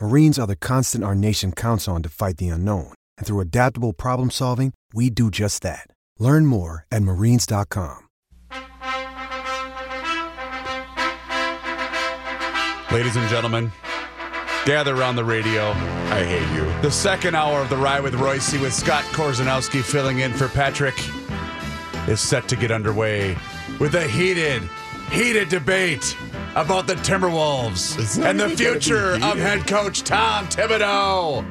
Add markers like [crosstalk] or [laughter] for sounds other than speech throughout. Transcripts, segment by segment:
Marines are the constant our nation counts on to fight the unknown. And through adaptable problem solving, we do just that. Learn more at marines.com. Ladies and gentlemen, gather around the radio. I hate you. The second hour of the ride with Reusse with Scott Korzanowski filling in for Patrick is set to get underway with a heated, heated debate about the Timberwolves and the even gonna be future of head coach Tom Thibodeau.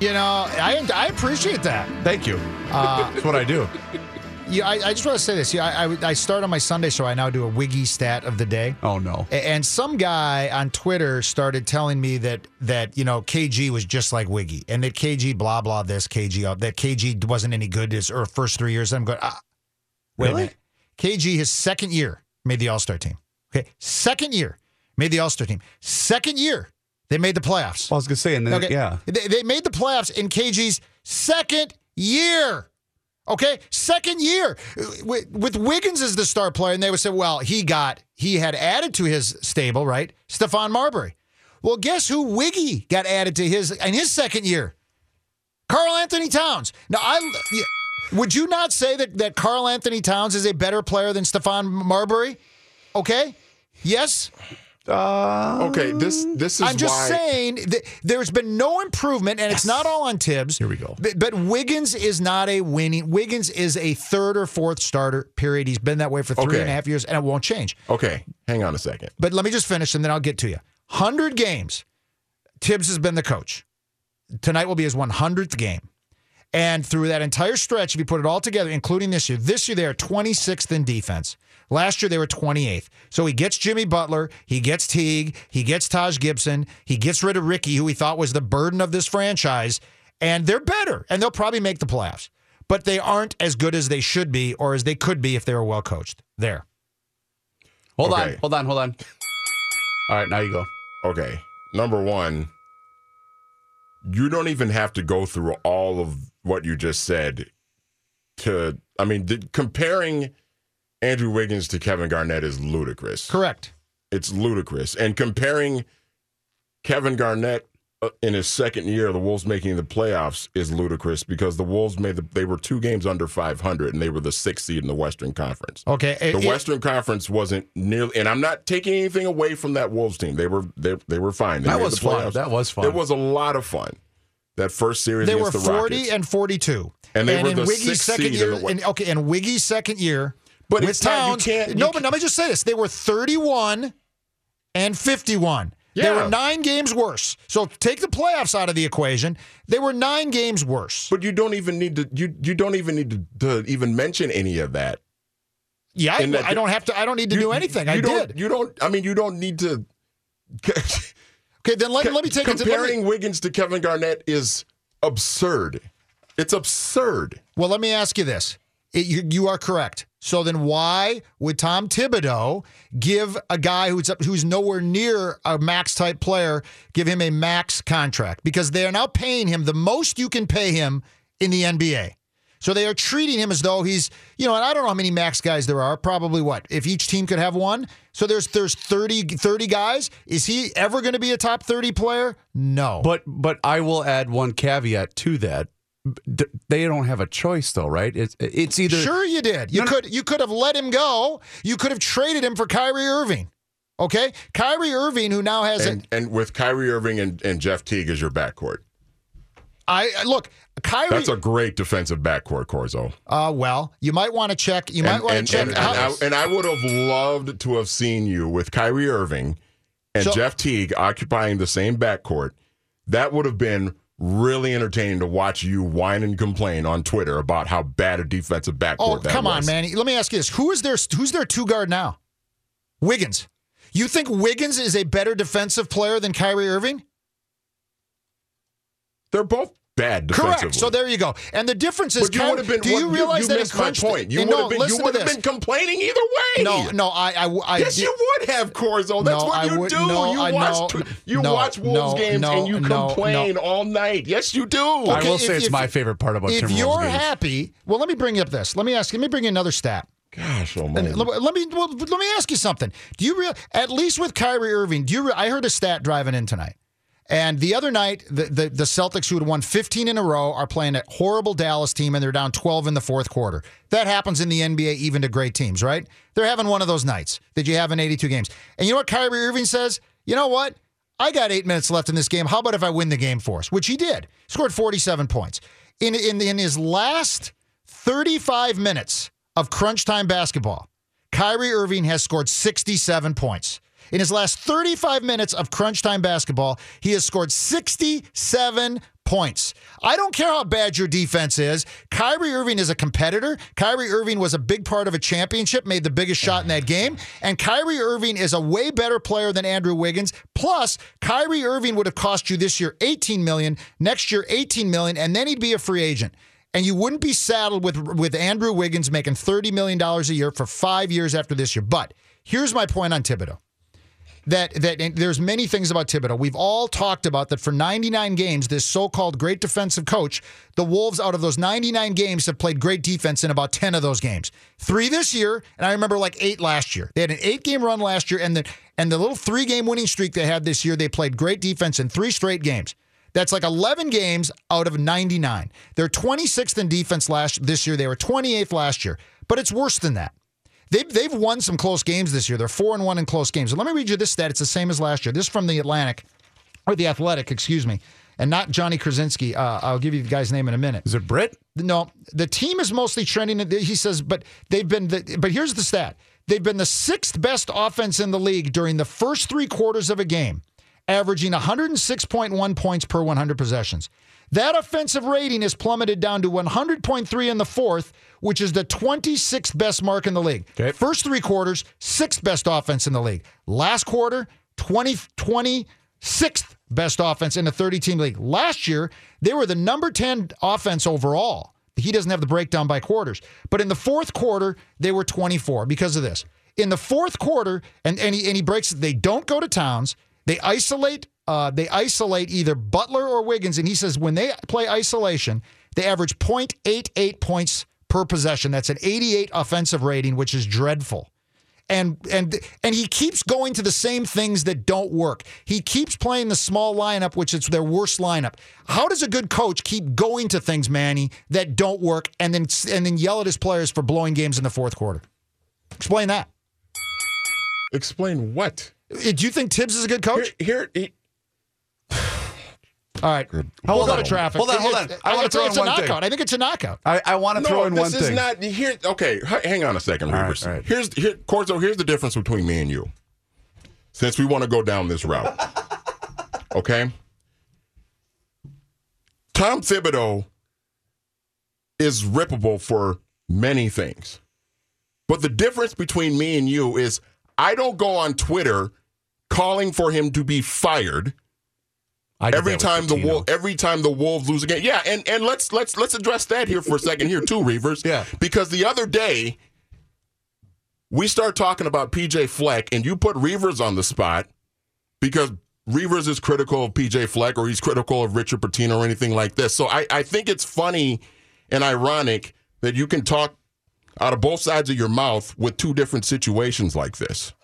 You know, I I appreciate that. Thank you. Uh, That's what I do. Yeah, I, I just want to say this. Yeah, I, I I start on my Sunday show. I now do a wiggy stat of the day. Oh no. And some guy on Twitter started telling me that that you know KG was just like Wiggy, and that KG blah blah this KG uh, that KG wasn't any good his or first three years. I'm going. Ah, wait a Really? minute. KG his second year made the All Star team. Okay, second year made the All Star team. Second year they made the playoffs. I was gonna say, and then Okay. yeah, They, they made the playoffs in KG's second year. Okay, second year with, with Wiggins as the star player, and they would say, "Well, he got he had added to his stable, right? Stephon Marbury. Well, guess who Wiggy got added to his in his second year? Karl-Anthony Towns. Now, I would you not say that that Karl-Anthony Towns is a better player than Stephon Marbury? Okay, yes. Um, okay, this this is I'm just why saying that there's been no improvement, and it's not all on Tibbs. Here we go. But, but Wiggins is not a winning. Wiggins is a third or fourth starter. Period. He's been that way for three and a half years, and it won't change. Okay, hang on a second. But let me just finish, and then I'll get to you. Hundred games. Tibbs has been the coach. Tonight will be his 100th game. And through that entire stretch, if you put it all together, including this year, this year they are 26th in defense. Last year they were 28th. So he gets Jimmy Butler, he gets Teague, he gets Taj Gibson, he gets rid of Ricky, who he thought was the burden of this franchise, and they're better, and they'll probably make the playoffs. But they aren't as good as they should be or as they could be if they were well coached. There. hold on, hold on, hold on. All right, now you go. Okay, number one, you don't even have to go through all of what you just said. To I mean, the, comparing Andrew Wiggins to Kevin Garnett is ludicrous. Correct. It's ludicrous, and comparing Kevin Garnett uh, in his second year the Wolves making the playoffs is ludicrous because the Wolves made the, they were two games under 500 and they were the sixth seed in the Western Conference. Okay. The it- it- Western Conference wasn't nearly, and I'm not taking anything away from that Wolves team. They were they, they were fine. They That was fun. That was fun. It was a lot of fun. That first series They were the 40 Rockets. and 42. And they were in the Wiggy's sixth second seed in year. the West. and- okay, in Wiggy's second year, But with you Towns. can't- you no, but let me just say this: they were 31 and 51. They were nine games worse. So take the playoffs out of the equation. They were nine games worse. but you don't even need to you you don't even need to, to even mention any of that. yeah, I, that- I don't have to. I don't need to You- do anything. you I don't- did. You don't. I mean, you don't need to. Okay, then let, let me take it to. me- comparing Wiggins to Kevin Garnett is absurd. It's absurd. Well, let me ask you this. It- you, you are correct. So then why would Tom Thibodeau give a guy who's up, who's nowhere near a max type player give him a max contract? Because they are now paying him the most you can pay him in the NBA. So they are treating him as though he's, you know, and I don't know how many max guys there are. Probably what? If each team could have one. So there's there's 30, 30 guys. Is he ever going to be a top 30 player? No. But but I will add one caveat to that. D- They don't have a choice, though, right? It's it's either Sure, you did. You No, no. could you could have let him go. You could have traded him for Kyrie Irving. Okay, Kyrie Irving, who now has And and with Kyrie Irving and, and Jeff Teague as your backcourt. I I- look, Kyrie. That's a great defensive backcourt, Corzo. uh, well, you might want to check. You might And, want to check. and, how- and I, and I would have loved to have seen you with Kyrie Irving and So- Jeff Teague occupying the same backcourt. That would have been really entertaining to watch you whine and complain on Twitter about how bad a defensive backcourt oh, that come on, was. man. Let me ask you this: Who is their Who's their two guard now? Wiggins. You think Wiggins is a better defensive player than Kyrie Irving? They're both bad. Correct. So there you go. And the difference is, you would have been. do you what- realize you that in missed my point? You would no, have been. you would have been complaining either way. No, no, I, I, I Yes, did- you would have, Corzo. That's No, what you would- do. no, you I- watch. no, you watch Wolves games and you complain all night. Yes, you do. I will if- say it's if- my favorite part about If Timberwolves you're games. happy, well, let me bring up this. Let me ask. Let me bring you another stat. Gosh, oh man. let let me well, let me ask you something. Do you real at least with Kyrie Irving? Do you? Re- I heard a stat driving in tonight, and the other night the, the the Celtics who had won 15 in a row are playing a horrible Dallas team, and they're down 12 in the fourth quarter. That happens in the NBA, even to great teams, right? They're having one of those nights that you have in 82 games. And you know what Kyrie Irving says? You know what? I got eight minutes left in this game. How about if I win the game for us? Which he did. Scored 47 points in in in his last 35 minutes of crunch time basketball. Kyrie Irving has scored 67 points. In his last 35 minutes of crunch time basketball, he has scored 67 points. I don't care how bad your defense is. Kyrie Irving is a competitor. Kyrie Irving was a big part of a championship, made the biggest shot in that game. And Kyrie Irving is a way better player than Andrew Wiggins. Plus, Kyrie Irving would have cost you this year 18 million, next year 18 million, and then he'd be a free agent and you wouldn't be saddled with with Andrew Wiggins making thirty million dollars a year for five years after this year. But here's my point on Thibodeau. That that there's many things about Thibodeau. We've all talked about that for 99 games, this so-called great defensive coach, the Wolves out of those 99 games have played great defense in about 10 of those games. Three this year, and I remember like eight last year. They had an eight-game run last year, and the and the little three-game winning streak they had this year, they played great defense in three straight games. That's like 11 games out of 99. They're 26th in defense last this year. They were 28th last year, but it's worse than that. They've, they've won some close games this year. They're four and one in close games. And let me read you this stat. It's the same as last year. This is from the Atlantic, or the Athletic, excuse me, and not Johnny Krawczynski. Uh, I'll give you the guy's name in a minute. Is it Britt? No, the team is mostly trending. He says, but they've been. The, but here's the stat: they've been the sixth best offense in the league during the first three quarters of a game, averaging 106.1 points per 100 possessions. That offensive rating is plummeted down to 100.3 in the fourth, which is the 26th best mark in the league. Okay. First three quarters, sixth best offense in the league. Last quarter, 20, 26th best offense in the 30 team league. Last year, they were the number 10 offense overall. He doesn't have the breakdown by quarters. But in the fourth quarter, they were 24 because of this. In the fourth quarter, and, and, he, and he breaks they don't go to Towns. They isolate uh, they isolate either Butler or Wiggins, and he says when they play isolation, they average 0.88 points per possession. That's an 88 offensive rating, which is dreadful. And and and he keeps going to the same things that don't work. He keeps playing the small lineup, which is their worst lineup. How does a good coach keep going to things, Manny, that don't work, and then and then yell at his players for blowing games in the fourth quarter? Explain that. Explain what? Uh, Do you think Tibbs is a good coach? here he- All right, Hold we'll go on. to traffic. Hold on, hold on. I wanna throw it's in a one thing. knockout. I think it's a knockout. I, I want to throw in no, in this is not here. Okay, hang on a second, All right, Reavers. all right. Here's here, Corzo. Here's the difference between me and you. Since we want to go down this route, [laughs] okay. Tom Thibodeau is rippable for many things, but the difference between me and you is I don't go on Twitter calling for him to be fired I did every time the wolf every time the wolves lose again yeah and and let's let's let's address that here for a second here too reavers. Yeah. because the other day we start talking about pj fleck and you put reavers on the spot because reavers is critical of pj fleck or he's critical of richard Pitino or anything like this. So i i think it's funny and ironic that you can talk out of both sides of your mouth with two different situations like this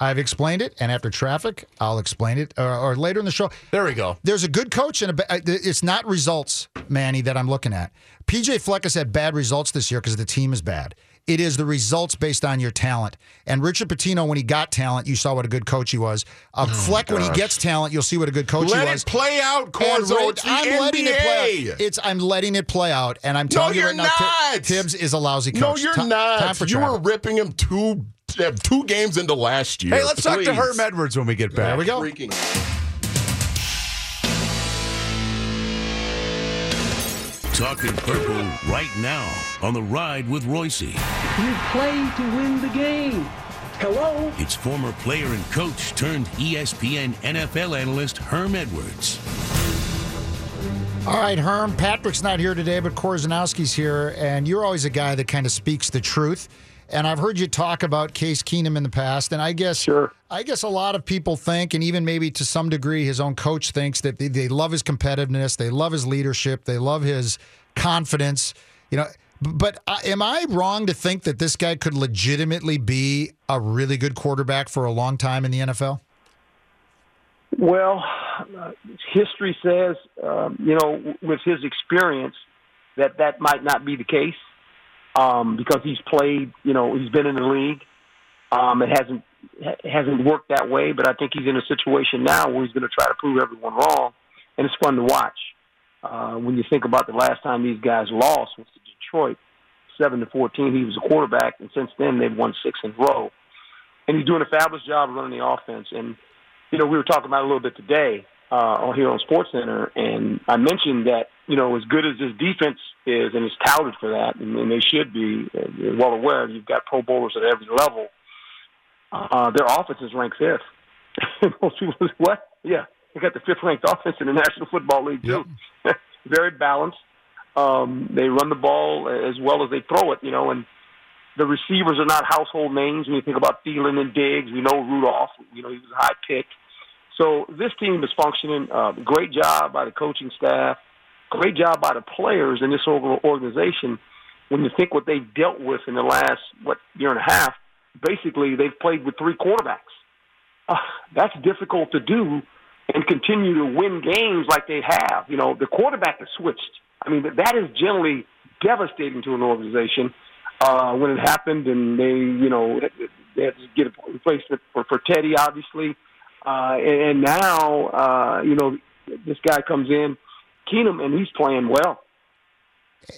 I've explained it, and after traffic, I'll explain it, or, or later in the show. There we go. There's a good coach and a uh, it's not results, Manny, that I'm looking at. PJ Fleck has had bad results this year because the team is bad. It is the results based on your talent. And Richard Pitino, when he got talent, you saw what a good coach he was. Uh, Fleck, when he gets talent, you'll see what a good coach Let he was. Let it play out, Corzo. It's the I'm letting it play out. It's I'm letting it play out, and I'm telling you you're right now. Tibbs is a lousy coach. No, you're Ti- not. You were ripping him two uh, two games into last year. Hey, let's talk to Herm Edwards when we get back. There we go. Freaking. Talking purple right now on the ride with Reusse. You play to win the game. Hello? It's former player and coach turned ESPN NFL analyst Herm Edwards. All right, Herm. Patrick's not here today, but Korzanowski's here, and you're always a guy that kind of speaks the truth. And I've heard you talk about Case Keenum in the past, and I guess Sure. I guess a lot of people think, and even maybe to some degree, his own coach thinks that they, they love his competitiveness, they love his leadership, they love his confidence. You know, but am I wrong to think that this guy could legitimately be a really good quarterback for a long time in the NFL? Well, uh, history says, um, you know, with his experience, that that might not be the case um, because he's played, you know, he's been in the league. Um, it hasn't ha- hasn't worked that way, but I think he's in a situation now where he's going to try to prove everyone wrong, and it's fun to watch. Uh, when you think about the last time these guys lost was to Detroit, seven to fourteen. He was a quarterback, and since then they've won six in a row. And he's doing a fabulous job running the offense. And you know, we were talking about it a little bit today uh, on here on Sports Center, and I mentioned that you know, as good as this defense is, and is touted for that, and, and they should be uh, you're well aware. You've got Pro Bowlers at every level. Uh, their offense is ranked fifth. [laughs] Most people say, what? Yeah, they got the fifth ranked offense in the National Football League too. [laughs] Very balanced. Um, they run the ball as well as they throw it. You know, and the receivers are not household names. When you think about Thielen and Diggs, we know Rudolph. You know, he was a high pick. So this team is functioning. Uh, great job by the coaching staff. Great job by the players in this org- organization. When you think what they've dealt with in the last what year and a half, basically they've played with three quarterbacks. Uh, that's difficult to do and continue to win games like they have. You know, the quarterback has switched. I mean, that is generally devastating to an organization uh, when it happened, and they, you know, they had to get a replacement for, for Teddy, obviously, uh, and, and now, uh, you know, this guy comes in, Keenum, and he's playing well.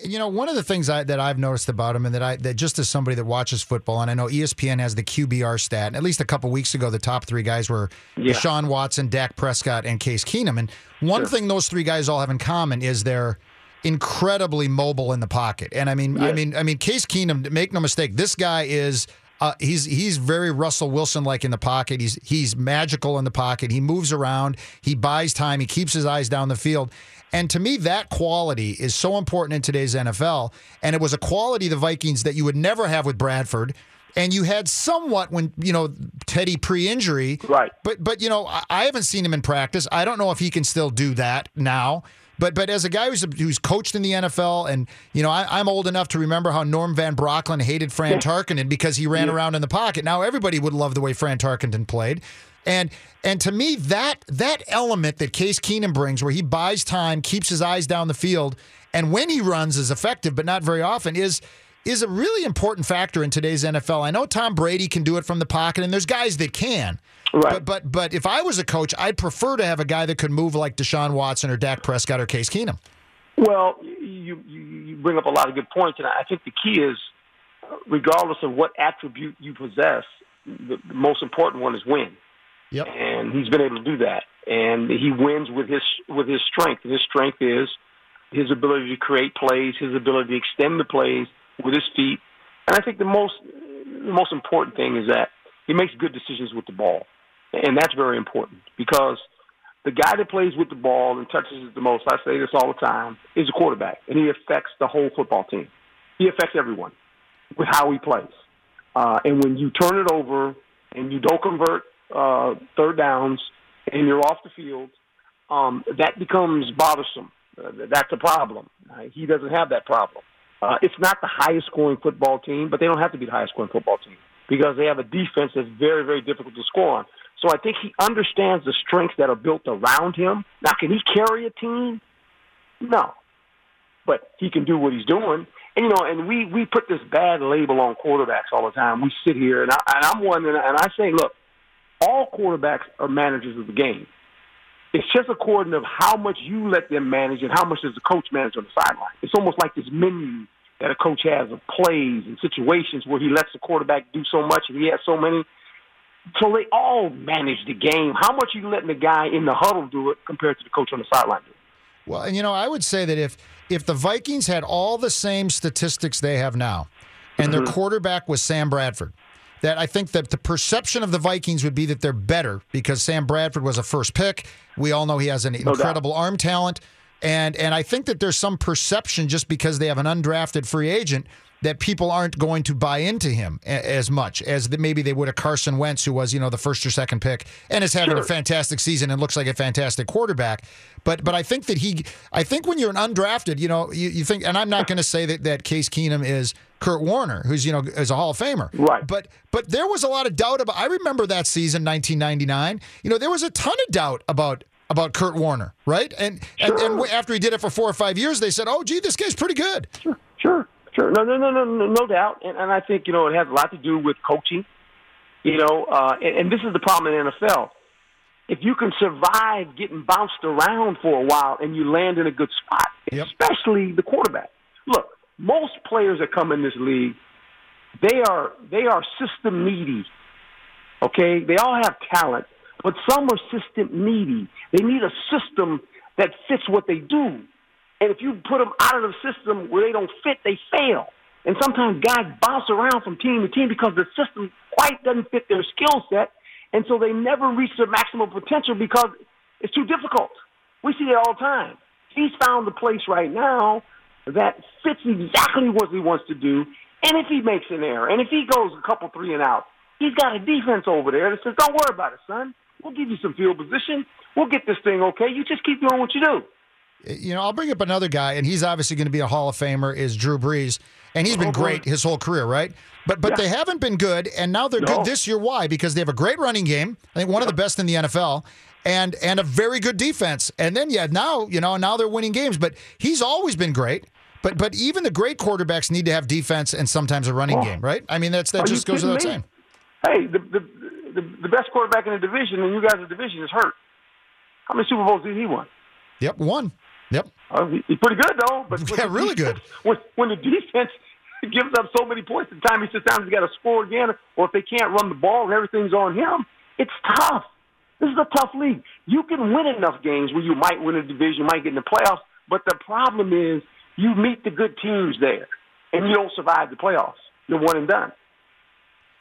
You know, one of the things I, that I've noticed about him, and that I that just as somebody that watches football, and I know ESPN has the QBR stat. And at least a couple weeks ago, the top three guys were Yeah. Deshaun Watson, Dak Prescott, and Case Keenum. And one thing those three guys all have in common is they're incredibly mobile in the pocket. And I mean, I mean, I mean, Case Keenum. Make no mistake, this guy is. Uh, he's he's very Russell Wilson like in the pocket. He's he's magical in the pocket. He moves around. He buys time. He keeps his eyes down the field. And to me, that quality is so important in today's NFL. And it was a quality the Vikings that you would never have with Bradford. And you had somewhat when you know Teddy pre-injury, Right. But but you know I, I haven't seen him in practice. I don't know if he can still do that now. But but as a guy who's who's coached in the NFL, and you know I, I'm old enough to remember how Norm Van Brocklin hated Fran Tarkenton because he ran around in the pocket. Now everybody would love the way Fran Tarkenton played, and and to me that that element that Case Keenum brings, where he buys time, keeps his eyes down the field, and when he runs is effective, but not very often, is is a really important factor in today's NFL. I know Tom Brady can do it from the pocket, and there's guys that can. Right. But but but if I was a coach, I'd prefer to have a guy that could move like Deshaun Watson or Dak Prescott or Case Keenum. Well, you, you bring up a lot of good points, and I think the key is, regardless of what attribute you possess, the, the most important one is win. Yep. and he's been able to do that. And he wins with his with his strength. And his strength is his ability to create plays, his ability to extend the plays with his feet. And I think the most the most important thing is that he makes good decisions with the ball, and that's very important because the guy that plays with the ball and touches it the most, I say this all the time, is a quarterback, and he affects the whole football team. He affects everyone with how he plays. Uh, and when you turn it over and you don't convert uh, third downs and you're off the field, um, that becomes bothersome. Uh, that's a problem. Uh, he doesn't have that problem. Uh, it's not the highest scoring football team, but they don't have to be the highest scoring football team because they have a defense that's very, very difficult to score on. So I think he understands the strengths that are built around him. Now, can he carry a team? No. But he can do what he's doing. And you know, and we we put this bad label on quarterbacks all the time. We sit here, and, I, and I'm wondering, and I say, look, all quarterbacks are managers of the game. It's just a according of how much you let them manage and how much does the coach manage on the sideline. It's almost like this menu that a coach has of plays and situations where he lets the quarterback do so much and he has so many. So they all manage the game. How much are you letting the guy in the huddle do it compared to the coach on the sideline do it? Well, and you know, I would say that if if the Vikings had all the same statistics they have now, and their mm-hmm. quarterback was Sam Bradford, that I think that the perception of the Vikings would be that they're better because Sam Bradford was a first pick. We all know he has an incredible arm talent. And and I think that there's some perception just because they have an undrafted free agent that people aren't going to buy into him a- as much as maybe they would a Carson Wentz, who was you know the first or second pick and is having a fantastic season and looks like a fantastic quarterback. But but I think that he, I think when you're an undrafted, you know, you, you think, and I'm not going to say that that Case Keenum is Kurt Warner, who's you know is a Hall of Famer, Right. But but there was a lot of doubt about. I remember that season, 1999. You know, there was a ton of doubt about. About Kurt Warner, right? And, and and after he did it for four or five years, they said, "Oh, gee, this guy's pretty good." Sure, sure, sure. No, no, no, no, no, no doubt. And, and I think you know it has a lot to do with coaching. You know, uh, and, and this is the problem in the NFL. If you can survive getting bounced around for a while and you land in a good spot, Yep. especially the quarterback. Most players that come in this league, they are they are system needy. Okay, they all have talent, but some are system needy. They need a system that fits what they do. And if you put them out of the system where they don't fit, they fail. And sometimes guys bounce around from team to team because the system quite doesn't fit their skill set. And so they never reach their maximum potential because it's too difficult. We see it all the time. He's found the place right now that fits exactly what he wants to do. And if he makes an error, and if he goes a couple three and out, he's got a defense over there that says, don't worry about it, son. We'll give you some field position. We'll get this thing okay. You just keep doing what you do. Eh, you know, I'll bring up another guy, and he's obviously going to be a Hall of Famer. Is Drew Brees, and he's been Oh, great his whole career, right? But but Yeah. they haven't been good, and now they're No. good this year. Why? Because they have a great running game. I think one of the best in the NFL. And, and a very good defense, and then yeah, now you know now they're winning games. But he's always been great. But but even the great quarterbacks need to have defense and sometimes a running Oh. game, right? I mean that's that Are just goes without me? saying. Hey, the, the the the best quarterback in the division, and you guys in the division is hurt. How many Super Bowls did he win? Yep, one. Yep. Uh, he's pretty good though. But [laughs] Yeah, really good. When, when the defense [laughs] gives up so many points, the time he sits down, he's got to score again. Or if they can't run the ball and everything's on him, it's tough. This is a tough league. You can win enough games where you might win a division, you might get in the playoffs. But the problem is you meet the good teams there, and you don't survive the playoffs. You're one and done.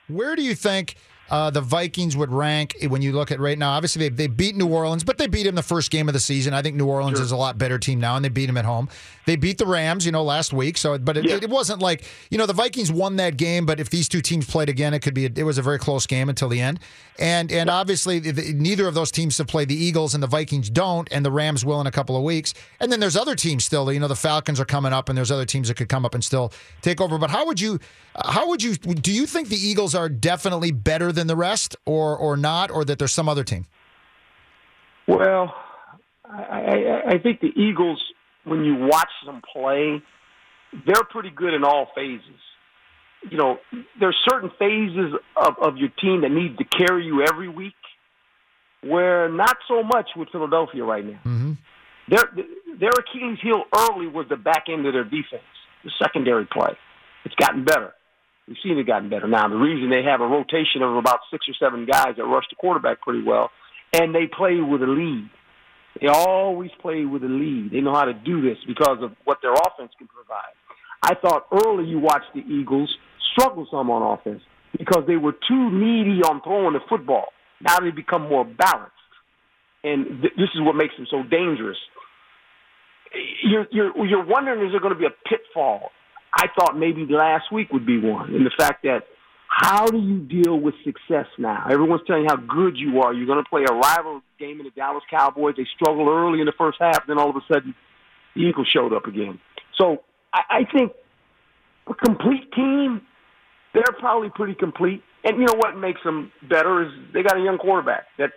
Where do you think uh, the Vikings would rank when you look at right now? Obviously, they, they beat New Orleans, but they beat him the first game of the season. I think New Orleans is a lot better team now, and they beat him at home. They beat the Rams, you know, last week. So, but it, Yeah. it wasn't like you know the Vikings won that game. But if these two teams played again, it could be. A, it was a very close game until the end. And and obviously, the, the- neither of those teams have played the Eagles, and the Vikings don't, and the Rams will in a couple of weeks. And then there's other teams still. You know, the Falcons are coming up, and there's other teams that could come up and still take over. But how would you? How would you? Do you think the Eagles are definitely better than the rest, or or not, or that there's some other team? Well, I, I, I think the Eagles, when you watch them play, they're pretty good in all phases. You know, there's certain phases of, of your team that need to carry you every week, where not so much with Philadelphia right now. Mm-hmm. Their their Achilles heel early was the back end of their defense, the secondary play. It's gotten better. We've seen it gotten better. Now the reason they have a rotation of about six or seven guys that rush the quarterback pretty well, and they play with a lead. They always play with a lead. They know how to do this because of what their offense can provide. I thought early you watched the Eagles struggle some on offense because they were too needy on throwing the football. Now they become more balanced, and th- this is what makes them so dangerous. You're you're you're wondering is there going to be a pitfall? I thought maybe last week would be one, in the fact that how do you deal with success now? Everyone's telling you how good you are. You're going to play a rival game in the Dallas Cowboys. They struggled early in the first half, then all of a sudden the Eagles showed up again. So I, I think a complete team, they're probably pretty complete. And you know what makes them better is they got a young quarterback that's,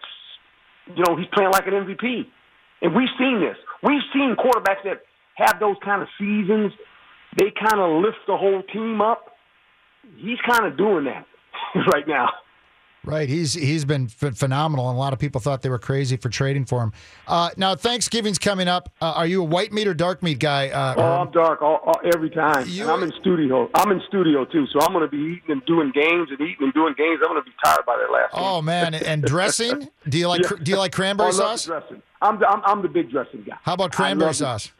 you know, he's playing like an MVP. And we've seen this. We've seen quarterbacks that have those kind of seasons they kind of lift the whole team up. He's kind of doing that [laughs] right now. Right, he's he's been ph- phenomenal, and a lot of people thought they were crazy for trading for him. Uh, now Thanksgiving's coming up. Uh, are you a white meat or dark meat guy? Uh, Oh, I'm dark all, all, every time. You- I'm in studio. I'm in studio too, so I'm going to be eating and doing games and eating and doing games. I'm going to be tired by that last. oh man, and dressing? [laughs] Do you like Yeah. do you like cranberry Oh, love sauce? Dressing. I'm, the, I'm I'm the big dressing guy. How about cranberry sauce? it.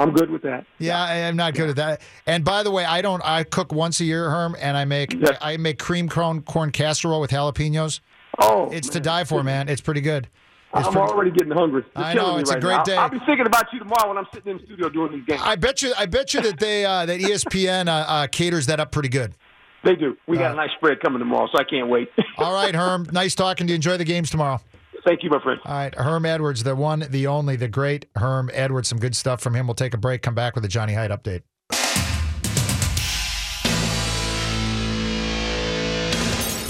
I'm good with that. Yeah, I, I'm not good at that. And by the way, I don't. I cook once a year, Herm, and I make Yes. I make cream corn corn casserole with jalapenos. Oh, It's to die for, man. It's pretty good. It's I'm pretty- already getting hungry. It's I know, it's a great now. day. I'll, I'll be thinking about you tomorrow when I'm sitting in the studio doing these games. I bet you. I bet you that they uh, that ESPN uh, uh, caters that up pretty good. they do. We got Uh, a nice spread coming tomorrow, so I can't wait. All right, Herm. Nice talking to you. Enjoy the games tomorrow. Thank you, my friend. All right, Herm Edwards, the one, the only, the great Herm Edwards. Some good stuff from him. We'll take a break. Come back with a Johnny Hyde update.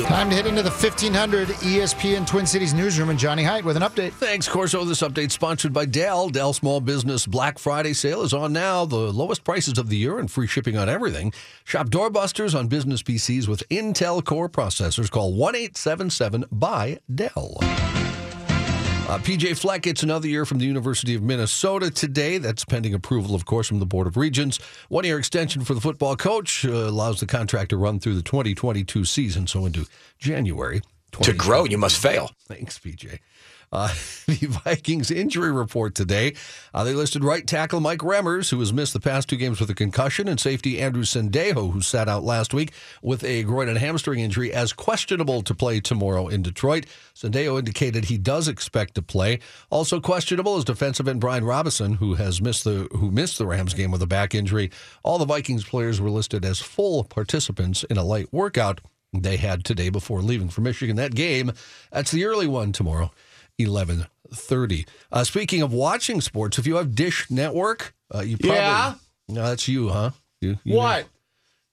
Time to hit into the 1500 ESPN Twin Cities newsroom and Johnny Hyde with an update. Thanks, Corzo. This update sponsored by Dell. Dell Small Business Black Friday sale is on now. The lowest prices of the year and free shipping on everything. Shop doorbusters on business PCs with Intel Core processors. Call 1 877 by Dell. Uh, PJ Fleck gets another year from the University of Minnesota today. That's pending approval, of course, from the Board of Regents. One year extension for the football coach uh, allows the contract to run through the 2022 season, so into January. To grow, you must fail. Thanks, PJ. Uh, [laughs] the Vikings injury report today. Uh, they listed right tackle Mike Remmers, who has missed the past two games with a concussion, and safety Andrew Sendejo, who sat out last week with a groin and hamstring injury, as questionable to play tomorrow in Detroit. Sendejo indicated he does expect to play. Also questionable is defensive end Brian Robison, who has missed the who missed the Rams game with a back injury. All the Vikings players were listed as full participants in a light workout they had today before leaving for Michigan. That game, that's the early one tomorrow. 11:30. Uh, speaking of watching sports, if you have Dish Network, uh, you probably Yeah? no, that's you, huh? You, you What?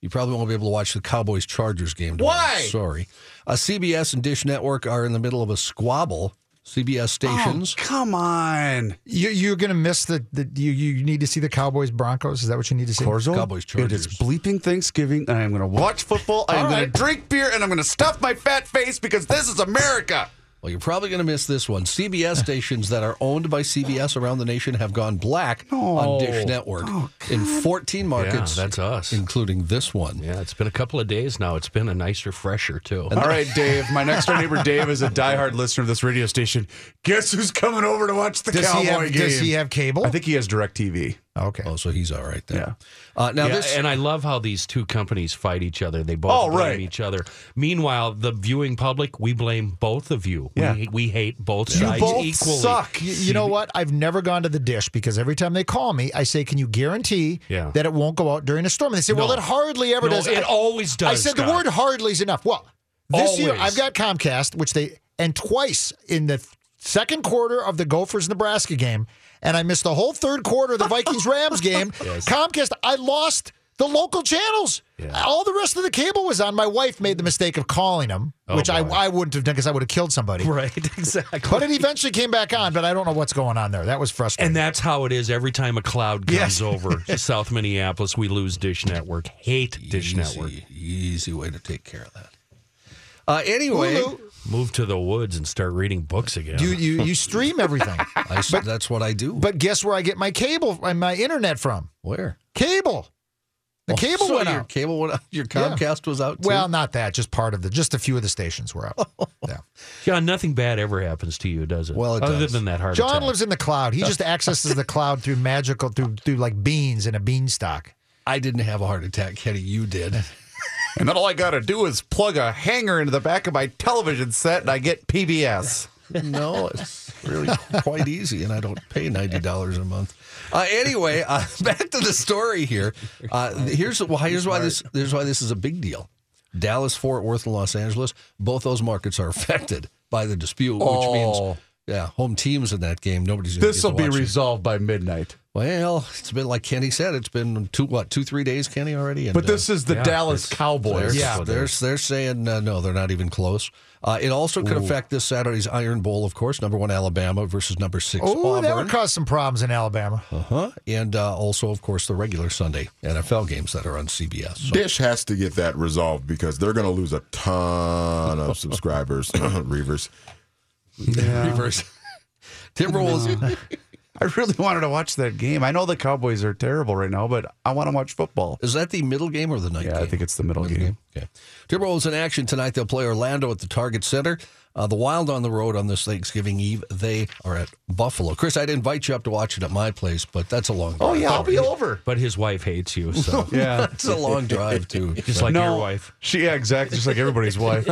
You probably won't be able to watch the Cowboys Chargers game. tomorrow. Why? Sorry. Uh, CBS and Dish Network are in the middle of a squabble. CBS stations. Oh, come on. You, you're going to miss the, the you, you need to see the Cowboys Broncos. Is that what you need to see? Corzo, Cowboys, it is bleeping Thanksgiving. I am going to watch football. I am All going to drink beer, and I'm going to stuff my fat face because this is America. Well, you're probably going to miss this one. CBS [laughs] stations that are owned by CBS around the nation have gone black on Dish Network oh, in 14 markets. that's us. including this one. Yeah, it's been a couple of days now. It's been a nice refresher too. All right, Dave. My next door neighbor Dave is a diehard listener of this radio station. Guess who's coming over to watch the Does Cowboy he have game? Does he have cable? I think he has DirecTV. Okay. Oh, so he's all right then. Yeah. Uh, now Yeah, this and I love how these two companies fight each other. They both Oh, blame right. each other. Meanwhile, the viewing public, we blame both of you. Yeah. We, we hate both You sides both equally. suck. You, you know what? I've never gone to the dish because every time they call me, I say, "Can you guarantee Yeah. that it won't go out during a storm?" And they say, "Well, No. it hardly ever No, does." it I- always does, I said the word "hardly" is enough. Well, this year I've got Comcast, which they and twice in the second quarter of the Gophers Nebraska game, and I missed the whole third quarter of the Vikings [laughs] Rams game. Comcast, I lost. The local channels. All the rest of the cable was on. My wife made the mistake of calling them, which I, boy. I wouldn't have done because I would have killed somebody. Right, [laughs] exactly. But it eventually came back on, but I don't know what's going on there. That was frustrating. and that's how it is every time a cloud comes Yes. over to [laughs] South Minneapolis. We lose Dish Network. Hate Dish easy, Network. easy way to take care of that. Uh, anyway, Hulu. Move to the woods and start reading books again. you, you you stream everything. [laughs] I s that's what I do. but guess where I get my cable and my internet from? Where? Cable. The Oh, cable so went your out. Cable went out. Your Yeah. Comcast was out. Too? Well, not that. Just part of the. Just a few of the stations were out. [laughs] Yeah. John, nothing bad ever happens to you, does it? Well, it Other does. than that heart John attack. lives in the cloud. He [laughs] just accesses the cloud through magical through through like beans in a beanstalk. I didn't have a heart attack, Kenny. You did. And then all I got to do is plug a hanger into the back of my television set, and I get PBS. no, it's really quite easy, and I don't pay ninety dollars a month. Uh, anyway, uh, [laughs] back to the story here. Uh, here's why. Here's why this. Here's why this is a big deal. Dallas, Fort Worth, and Los Angeles. Both those markets are affected by the dispute, which Oh. means yeah, home teams in that game. Nobody's. gonna This will be watch it. resolved by midnight. Well, it's been like Kenny said. It's been two what two three days, Kenny already. And, But this is the yeah, Dallas Cowboys. They're, they're, they're saying uh, no, they're not even close. Uh, it also could affect this Saturday's Iron Bowl, of course. Number one Alabama versus number six. six Oh, that would Auburn. cause some problems in Alabama. Uh-huh. And uh, also, of course, the regular Sunday NFL games that are on CBS. So- Dish has to get that resolved because they're going to lose a ton of subscribers, [laughs] [laughs] Reavers. Reverse. Timberwolves. I really [laughs] wanted to watch that game. I know the Cowboys are terrible right now, but I want to watch football. Is that the middle game or the night Yeah, game? I think it's the middle game. Okay. Timberwolves in action tonight. They'll play Orlando at the Target Center. Uh, the Wild on the road on this Thanksgiving Eve. They are at Buffalo. Chris, I'd invite you up to watch it at my place, but that's a long drive. Oh yeah, I'll be over. But his wife hates you, so [laughs] Yeah. It's a long drive, too. [laughs] just like your wife. She yeah, exactly, just like everybody's wife.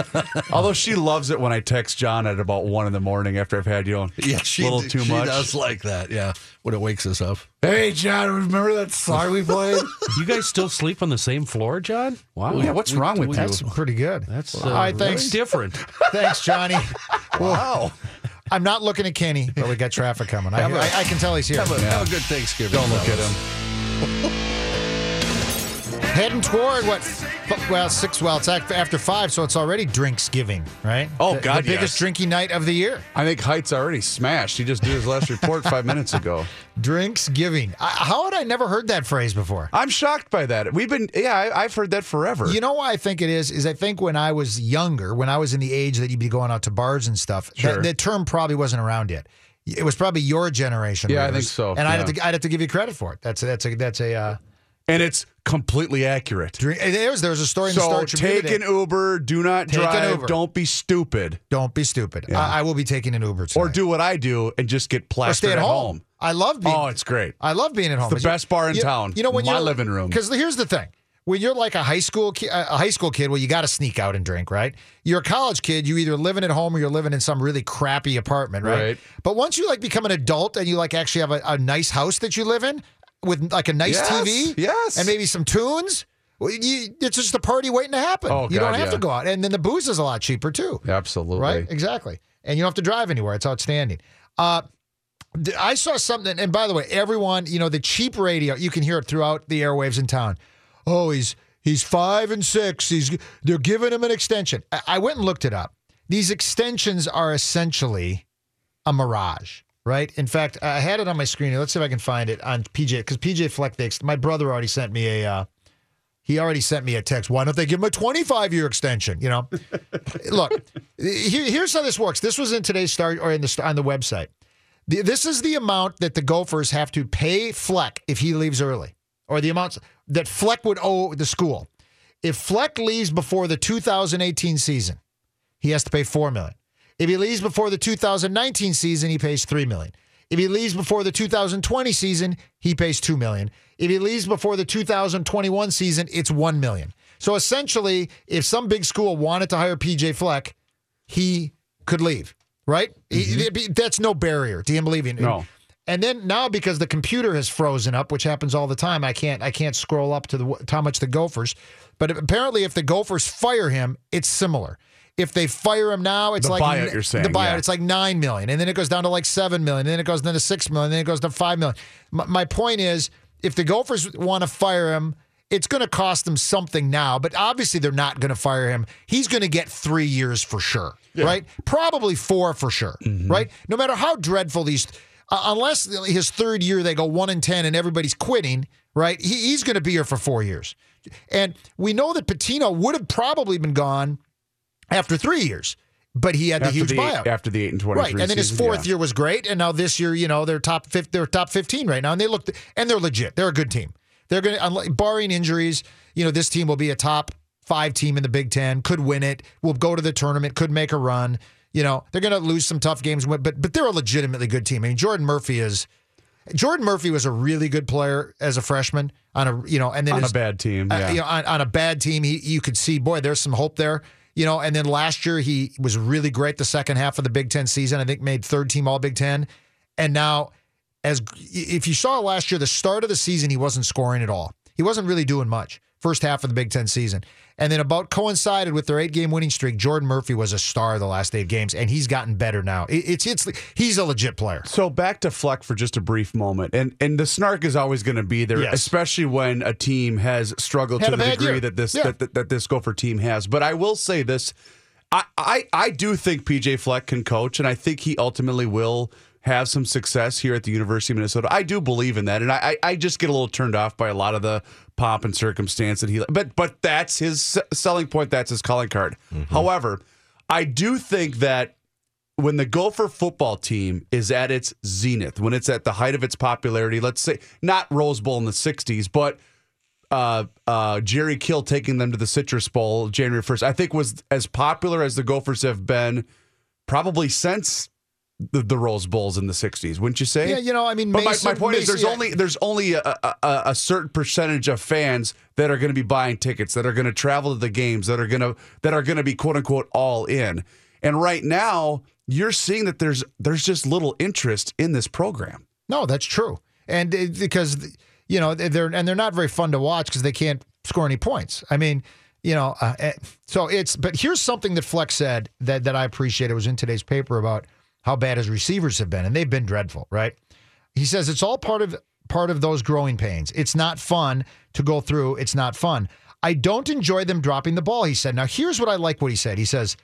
[laughs] Although she loves it when I text John at about one in the morning after I've had you on Yeah, she, a little too she much. does like that, yeah, when it wakes us up. Hey John, remember that song we played? [laughs] You guys still sleep on the same floor, John? Wow. yeah, what's wrong with that? That's you? pretty good. That's uh, All right, thanks. really different. [laughs] Thanks, Johnny. [laughs] wow. I'm not looking at Kenny, but we got traffic coming. I, I, I can tell he's here. Have a, have a good Thanksgiving. Don't look at him. Heading toward what? Well, six. Well, it's after five, so it's already Drinksgiving, right? Oh, The- God, the biggest yes. drinking night of the year. I think Heights already smashed. He just did his last report [laughs] five minutes ago. Drinksgiving. I, how had I never heard that phrase before? I'm shocked by that. We've been yeah, I, I've heard that forever. You know why I think it is? Is I think when I was younger, when I was in the age that you'd be going out to bars and stuff, Sure. that, that term probably wasn't around yet. It was probably your generation. Yeah, I think so, And I'd, have to, I'd have to give you credit for it. That's a, that's a that's a uh, and it's completely accurate. drink. There's there was a story in the So Star Tribune take today. an Uber, do not Take drive, don't be stupid. Don't be stupid. I, I will be taking an Uber tonight. Or do what I do and just get or plastered stay at home. I love being. Oh, it's great. I love being at home. the best bar in You- town. You know when My you're living room. Because here's the thing: when you're like a high school ki- a high school kid, well, you got to sneak out and drink, right? You're a college kid. You either living at home or you're living in some really crappy apartment, right? Right. But once you like become an adult and you like actually have a, a nice house that you live in with like a nice Yes, TV, yes. and maybe some tunes. Well, you, it's just a party waiting to happen. Oh, you don't God, have to go out, and then the booze is a lot cheaper too. Absolutely. Right? Exactly. And you don't have to drive anywhere. It's outstanding. Uh, I saw something, and by the way, everyone, you know, the cheap radio, you can hear it throughout the airwaves in town. Oh, he's he's five and six. He's they're giving him an extension. I, I went and looked it up. These extensions are essentially a mirage, right? In fact, I had it on my screen. here. Let's see if I can find it on PJ because PJ Fleck. My brother already sent me a. Uh, he already sent me a text. Why don't they give him a 25 year extension? You know, [laughs] look, here, here's how this works. This was in today's start or in the on the website. The- This is the amount that the Gophers have to pay Fleck if he leaves early, or the amounts that Fleck would owe the school. If Fleck leaves before the 2018 season, he has to pay four million. If he leaves before the 2019 season, he pays three million. If he leaves before the 2020 season, he pays two million. If he leaves before the 2021 season, it's one million. So essentially, if some big school wanted to hire PJ Fleck, he could leave, right? He- mm-hmm. it'd be- that's no barrier to him leaving. No. And then now because the computer has frozen up, which happens all the time, I can't I can't scroll up to the to how much the Gophers. But apparently, if the Gophers fire him, it's similar. If they fire him now, it's The like buyout, you're saying, the buyout. yeah. It's like nine million, and then it goes down to like seven million, and then it goes down to six million, and then it goes to five million. My, my point is, if the Gophers want to fire him, it's going to cost them something now. But obviously, they're not going to fire him. He's going to get three years for sure, right? Probably four for sure, Mm-hmm. right? No matter how dreadful these, uh, unless his third year they go one and ten and everybody's quitting, right? He, he's going to be here for four years, and we know that Patino would have probably been gone after three years, but he had the huge the buyout. after the eight and twenty Right, and then his fourth year was great, and now this year, you know, they're top fifth, they're top fifteen right now, and they look and they're legit. They're a good team. They're going to, barring injuries, you know, this team will be a top five team in the Big Ten. Could win it. Will go to the tournament. Could make a run. You know, they're going to lose some tough games, but but they're a legitimately good team. I mean, Jordan Murphy is. Jordan Murphy was a really good player as a freshman on a you know, and then on his- a bad team. uh, Yeah. you know, on, on a bad team, he you could see, boy, there's some hope there. You know, and then last year he was really great the second half of the Big Ten season. I think made third team All Big Ten, and now as if you saw last year, the start of the season he wasn't scoring at all. He wasn't really doing much. First half of the Big Ten season. And then about coincided with their eight game winning streak, Jordan Murphy was a star the last eight games, and he's gotten better now. It's it's he's a legit player. So back to Fleck for just a brief moment, and and the snark is always going to be there, Yes. especially when a team has struggled Had to the degree year. that this Yeah. that, that that this Gopher team has. But I will say this: I, I I do think PJ Fleck can coach, and I think he ultimately will have some success here at the University of Minnesota. I do believe in that, and I I I just get a little turned off by a lot of the pomp and circumstance that he. But but that's his selling point. That's his calling card. However, I do think that when the Gopher football team is at its zenith, when it's at the height of its popularity, let's say not Rose Bowl in the 60s, but uh, uh, Jerry Kill taking them to the Citrus Bowl January 1st, I think was as popular as the Gophers have been probably since the, the Rose Bowls in the 60s, wouldn't you say? Yeah, you know, I mean, But my, Mason- my point is, there's Mason- only there's only a, a, a certain percentage of fans that are going to be buying tickets, that are going to travel to the games, that are going to that are going to be quote unquote all in. And right now, you're seeing that there's there's just little interest in this program. No, that's true, and uh, because you know they're and they're not very fun to watch because they can't score any points. I mean, you know, uh, eh, so it's. But here's something that Fleck said that that I appreciate. It was in today's paper about how bad his receivers have been, and they've been dreadful. Right? He says it's all part of part of those growing pains. It's not fun to go through. It's not fun. I don't enjoy them dropping the ball. He said. Now here's what I like. What he said. He says.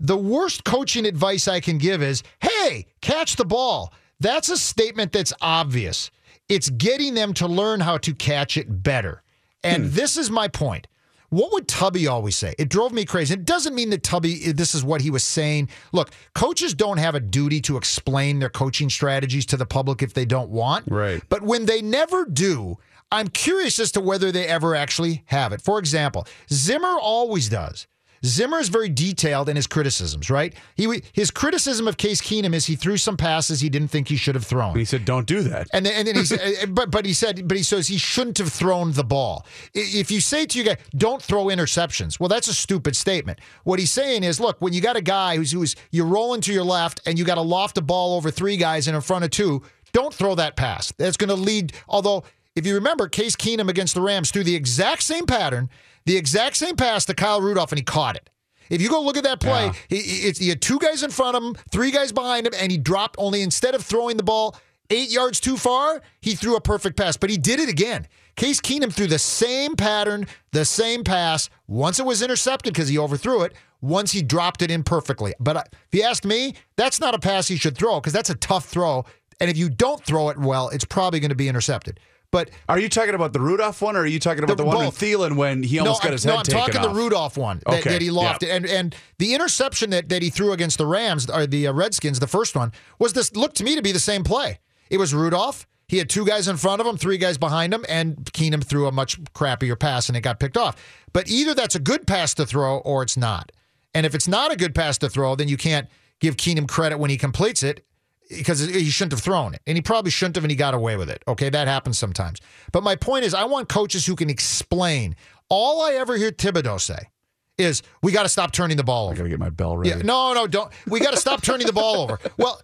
The worst coaching advice I can give is hey, catch the ball. That's a statement that's obvious. It's getting them to learn how to catch it better. And hmm. this is my point. What would Tubby always say? It drove me crazy. It doesn't mean that Tubby, eh, this is what he was saying. Look, coaches don't have a duty to explain their coaching strategies to the public if they don't want. Right. But when they never do, I'm curious as to whether they ever actually have it. For example, Zimmer always does. Zimmer is very detailed in his criticisms, right? He his criticism of Case Keenum is he threw some passes he didn't think he should have thrown. And he said, "Don't do that." And then, and then he said, [laughs] but but he said, but he says he shouldn't have thrown the ball. If you say to you guys, don't throw interceptions, well, that's a stupid statement. What he's saying is, look, when you got a guy who's who's you're rolling to your left and you got to loft a ball over three guys and in front of two, don't throw that pass. That's going to lead. Although, if you remember, Case Keenum against the Rams threw the exact same pattern, the exact same pass to Kyle Rudolph, and he caught it. If you go look at that play, he, he- he had two guys in front of him, three guys behind him, and he dropped only instead of throwing the ball eight yards too far, he threw a perfect pass. But he did it again. Case Keenum threw the same pattern, the same pass. Once it was intercepted because he overthrew it. Once he dropped it in perfectly. But uh, if you ask me, that's not a pass he should throw because that's a tough throw. And if you don't throw it well, it's probably going to be intercepted. But Are you talking about the Rudolph one, or are you talking about The- the, one both. with Thielen when he almost no, got his I'm, head no, I'm taken talking off? the Rudolph one that, Okay, that he lofted, yeah. and and the interception that, that he threw against the Rams or the uh, Redskins, the first one was this looked to me to be the same play. It was Rudolph. He had two guys in front of him, three guys behind him, and Keenum threw a much crappier pass and it got picked off. But either that's a good pass to throw or it's not. And if it's not a good pass to throw, then you can't give Keenum credit when he completes it because he shouldn't have thrown it. And he probably shouldn't have, and he got away with it. Okay, that happens sometimes. But my point is, I want coaches who can explain. All I ever hear Thibodeau say is, we got to stop turning the ball over. I gotta get my bell ready. Yeah, no, no, don't. We got to stop turning the ball over. [laughs] Well,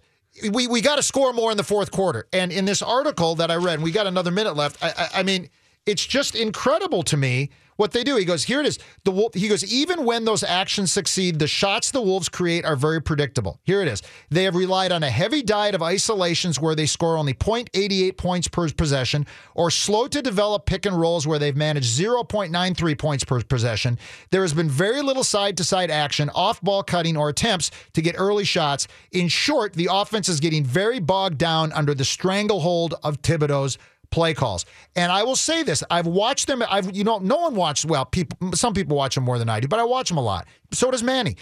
we, we got to score more in the fourth quarter. And in this article that I read, we got another minute left. I, I, I mean, it's just incredible to me what they do. He goes, here it is. The he goes, even when those actions succeed, the shots the Wolves create are very predictable. Here it is. They have relied on a heavy diet of isolations where they score only 0.88 points per possession, or slow to develop pick and rolls where they've managed 0.93 points per possession. There has been very little side to side action, off ball cutting, or attempts to get early shots. In short, the offense is getting very bogged down under the stranglehold of Thibodeau's play calls. And I will say this: I've watched them. I've you know, no one watched. Well, people, some people watch them more than I do, but I watch them a lot. So does Manny.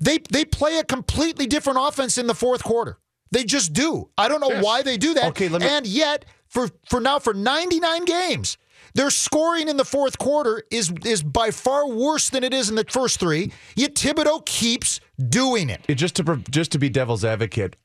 They they play a completely different offense in the fourth quarter. They just do. I don't know why they do that. Okay, let me- And yet, for for now, for 99 games, their scoring in the fourth quarter is is by far worse than it is in the first three. Yet Thibodeau keeps doing it. It- just to just to be devil's advocate,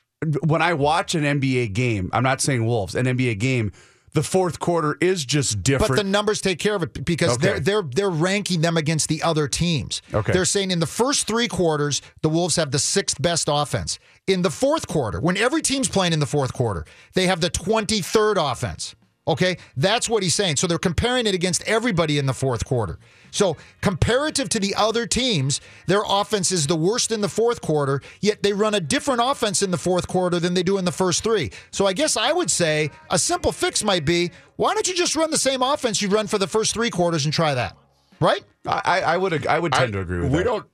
when I watch an NBA game, I'm not saying Wolves, an NBA game, the fourth quarter is just different. But the numbers take care of it because Okay. they're they're they're ranking them against the other teams. Okay. They're saying in the first three quarters, the Wolves have the sixth best offense. In the fourth quarter, when every team's playing in the fourth quarter, they have the 23rd offense. Okay, that's what he's saying. So they're comparing it against everybody in the fourth quarter. So, comparative to the other teams, their offense is the worst in the fourth quarter, yet they run a different offense in the fourth quarter than they do in the first three. So, I guess I would say a simple fix might be why don't you just run the same offense you run for the first three quarters and try that? Right? I, I would I would tend to agree with we that. We don't,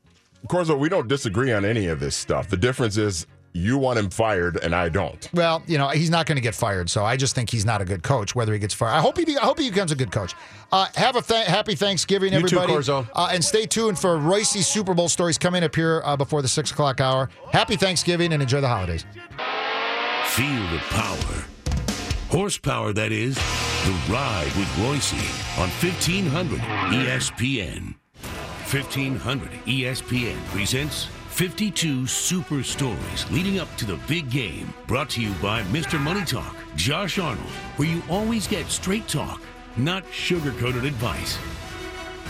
Corzo, we don't disagree on any of this stuff. The difference is you want him fired and I don't. Well, you know, he's not going to get fired, so I just think he's not a good coach. Whether he gets fired, I hope he. Be, I hope he becomes a good coach. Uh, have a th- happy Thanksgiving, You too, everybody, Corzo. Uh, and stay tuned for Reusse's Super Bowl stories coming up here uh, before the six o'clock hour. Happy Thanksgiving and enjoy the holidays. Feel the power. Horsepower, that is. The Ride with Royce on E 1500 ESPN. 1500 ESPN presents 52 super stories leading up to the big game. Brought to you by Mr. Money Talk, Josh Arnold, where you always get straight talk, not sugar coated advice.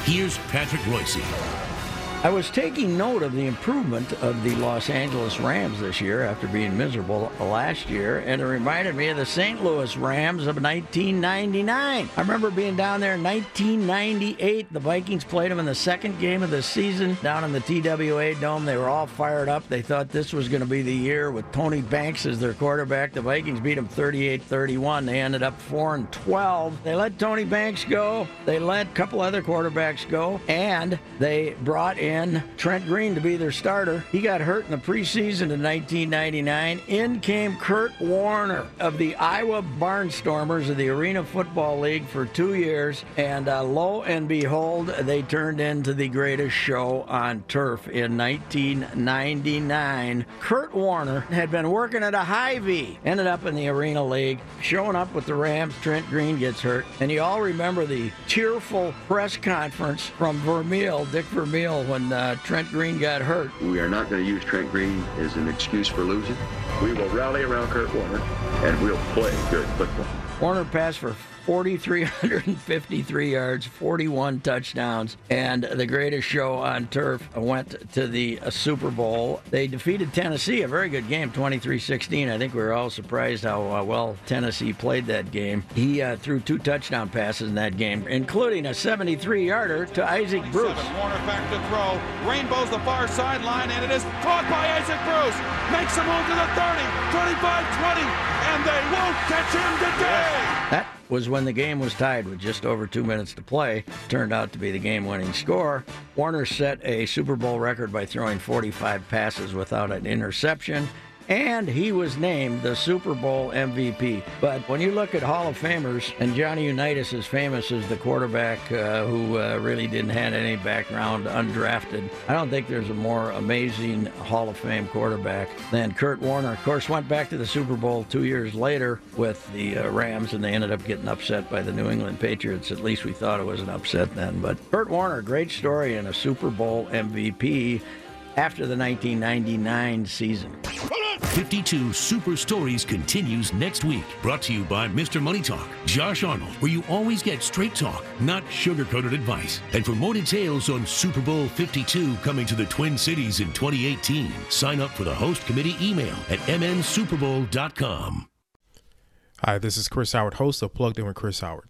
Here's Patrick Reusse. I was taking note of the improvement of the Los Angeles Rams this year after being miserable last year, and it reminded me of the St. Louis Rams of 1999. I remember being down there in 1998. The Vikings played them in the second game of the season down in the TWA Dome. They were all fired up. They thought this was going to be the year with Tony Banks as their quarterback. The Vikings beat them 38 31. They ended up 4 and 12. They let Tony Banks go, they let a couple other quarterbacks go, and they brought in Trent Green to be their starter. He got hurt in the preseason in 1999. In came Kurt Warner of the Iowa Barnstormers of the Arena Football League for two years, and uh, lo and behold, they turned into the greatest show on turf in 1999. Kurt Warner had been working at a Hy-Vee, ended up in the Arena League, showing up with the Rams. Trent Green gets hurt, and you all remember the tearful press conference from Vermeil, Dick Vermeil, when uh, Trent Green got hurt. We are not going to use Trent Green as an excuse for losing. We will rally around Kurt Warner and we'll play good football. Warner passed for 4,353 [laughs] yards, 41 touchdowns, and the greatest show on turf went to the Super Bowl. They defeated Tennessee, a very good game, 23 16. I think we were all surprised how uh, well Tennessee played that game. He uh, threw two touchdown passes in that game, including a 73 yarder to Isaac Bruce. Warner back to throw. Rainbows the far sideline, and it is caught by Isaac Bruce. Makes a move to the 30, 25, 20, and they won't catch him today. That was when the game was tied with just over two minutes to play. Turned out to be the game winning score. Warner set a Super Bowl record by throwing 45 passes without an interception. And he was named the Super Bowl MVP. But when you look at Hall of Famers, and Johnny Unitas is famous as the quarterback uh, who uh, really didn't have any background, undrafted, I don't think there's a more amazing Hall of Fame quarterback than Kurt Warner. Of course, went back to the Super Bowl two years later with the uh, Rams, and they ended up getting upset by the New England Patriots. At least we thought it was an upset then. But Kurt Warner, great story and a Super Bowl MVP after the 1999 season. 52 Super Stories continues next week. Brought to you by Mr. Money Talk, Josh Arnold, where you always get straight talk, not sugar coated advice. And for more details on Super Bowl 52 coming to the Twin Cities in 2018, sign up for the host committee email at mnsuperbowl.com. Hi, this is Chris Howard, host of Plugged In with Chris Howard.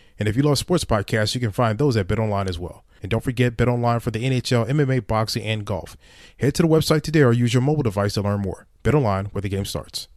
And if you love sports podcasts, you can find those at BetOnline as well. And don't forget BetOnline for the NHL, MMA, boxing, and golf. Head to the website today or use your mobile device to learn more. BetOnline, where the game starts.